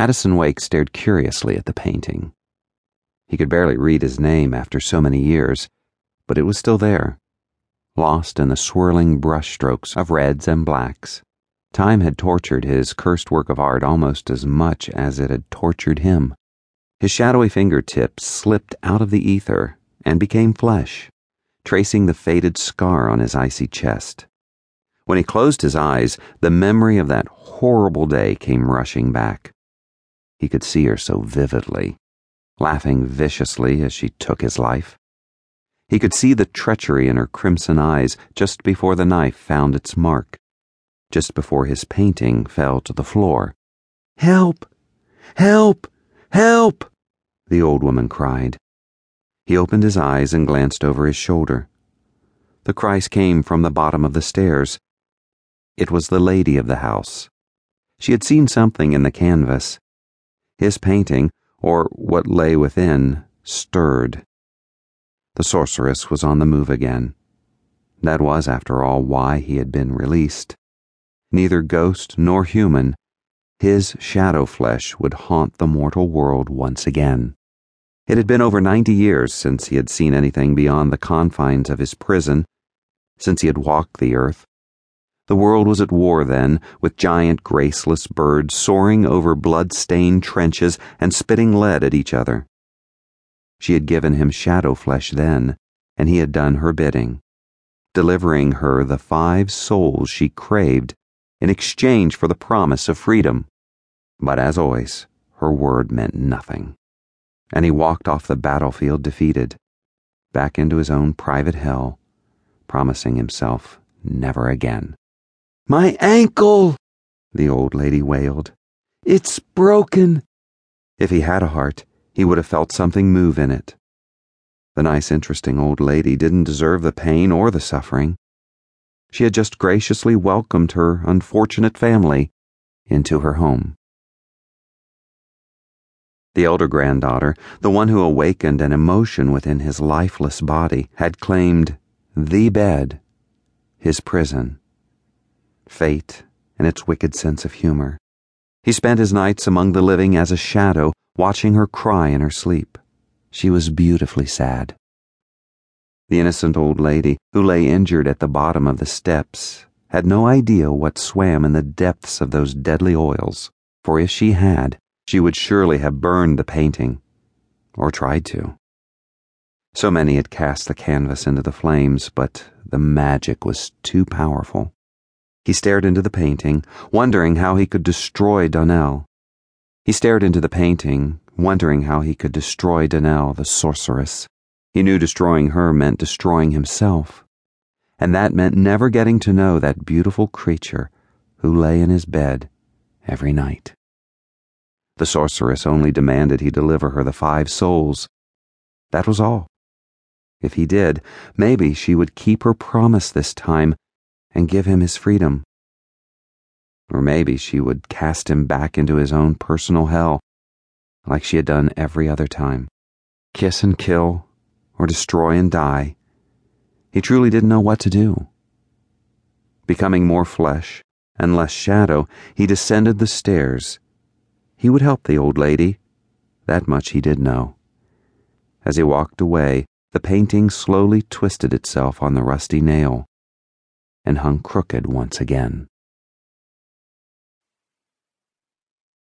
Addison Wake stared curiously at the painting. He could barely read his name after so many years, but it was still there, lost in the swirling brushstrokes of reds and blacks. Time had tortured his cursed work of art almost as much as it had tortured him. His shadowy fingertips slipped out of the ether and became flesh, tracing the faded scar on his icy chest. When he closed his eyes, the memory of that horrible day came rushing back. He could see her so vividly, laughing viciously as she took his life. He could see the treachery in her crimson eyes just before the knife found its mark, just before his painting fell to the floor. Help! Help! Help! The old woman cried. He opened his eyes and glanced over his shoulder. The cries came from the bottom of the stairs. It was the lady of the house. She had seen something in the canvas. His painting, or what lay within, stirred. The sorceress was on the move again. That was, after all, why he had been released. Neither ghost nor human, his shadow flesh would haunt the mortal world once again. It had been over ninety years since he had seen anything beyond the confines of his prison, since he had walked the earth. The world was at war then, with giant graceless birds soaring over blood-stained trenches and spitting lead at each other. She had given him shadow flesh then, and he had done her bidding, delivering her the five souls she craved in exchange for the promise of freedom. But as always, her word meant nothing. And he walked off the battlefield defeated, back into his own private hell, promising himself never again. My ankle, the old lady wailed. It's broken. If he had a heart, he would have felt something move in it. The nice, interesting old lady didn't deserve the pain or the suffering. She had just graciously welcomed her unfortunate family into her home. The elder granddaughter, the one who awakened an emotion within his lifeless body, had claimed the bed, his prison fate, and its wicked sense of humor. He spent his nights among the living as a shadow, watching her cry in her sleep. She was beautifully sad. The innocent old lady, who lay injured at the bottom of the steps, had no idea what swam in the depths of those deadly oils, for if she had, she would surely have burned the painting, or tried to. So many had cast the canvas into the flames, but the magic was too powerful. He stared into the painting, wondering how he could destroy Donelle. He stared into the painting, wondering how he could destroy Donelle, the sorceress. He knew destroying her meant destroying himself. And that meant never getting to know that beautiful creature who lay in his bed every night. The sorceress only demanded he deliver her the five souls. That was all. If he did, maybe she would keep her promise this time and give him his freedom. Or maybe she would cast him back into his own personal hell, like she had done every other time. Kiss and kill, or destroy and die. He truly didn't know what to do. Becoming more flesh and less shadow, he descended the stairs. He would help the old lady. That much he did know. As he walked away, the painting slowly twisted itself on the rusty nail and hung crooked once again.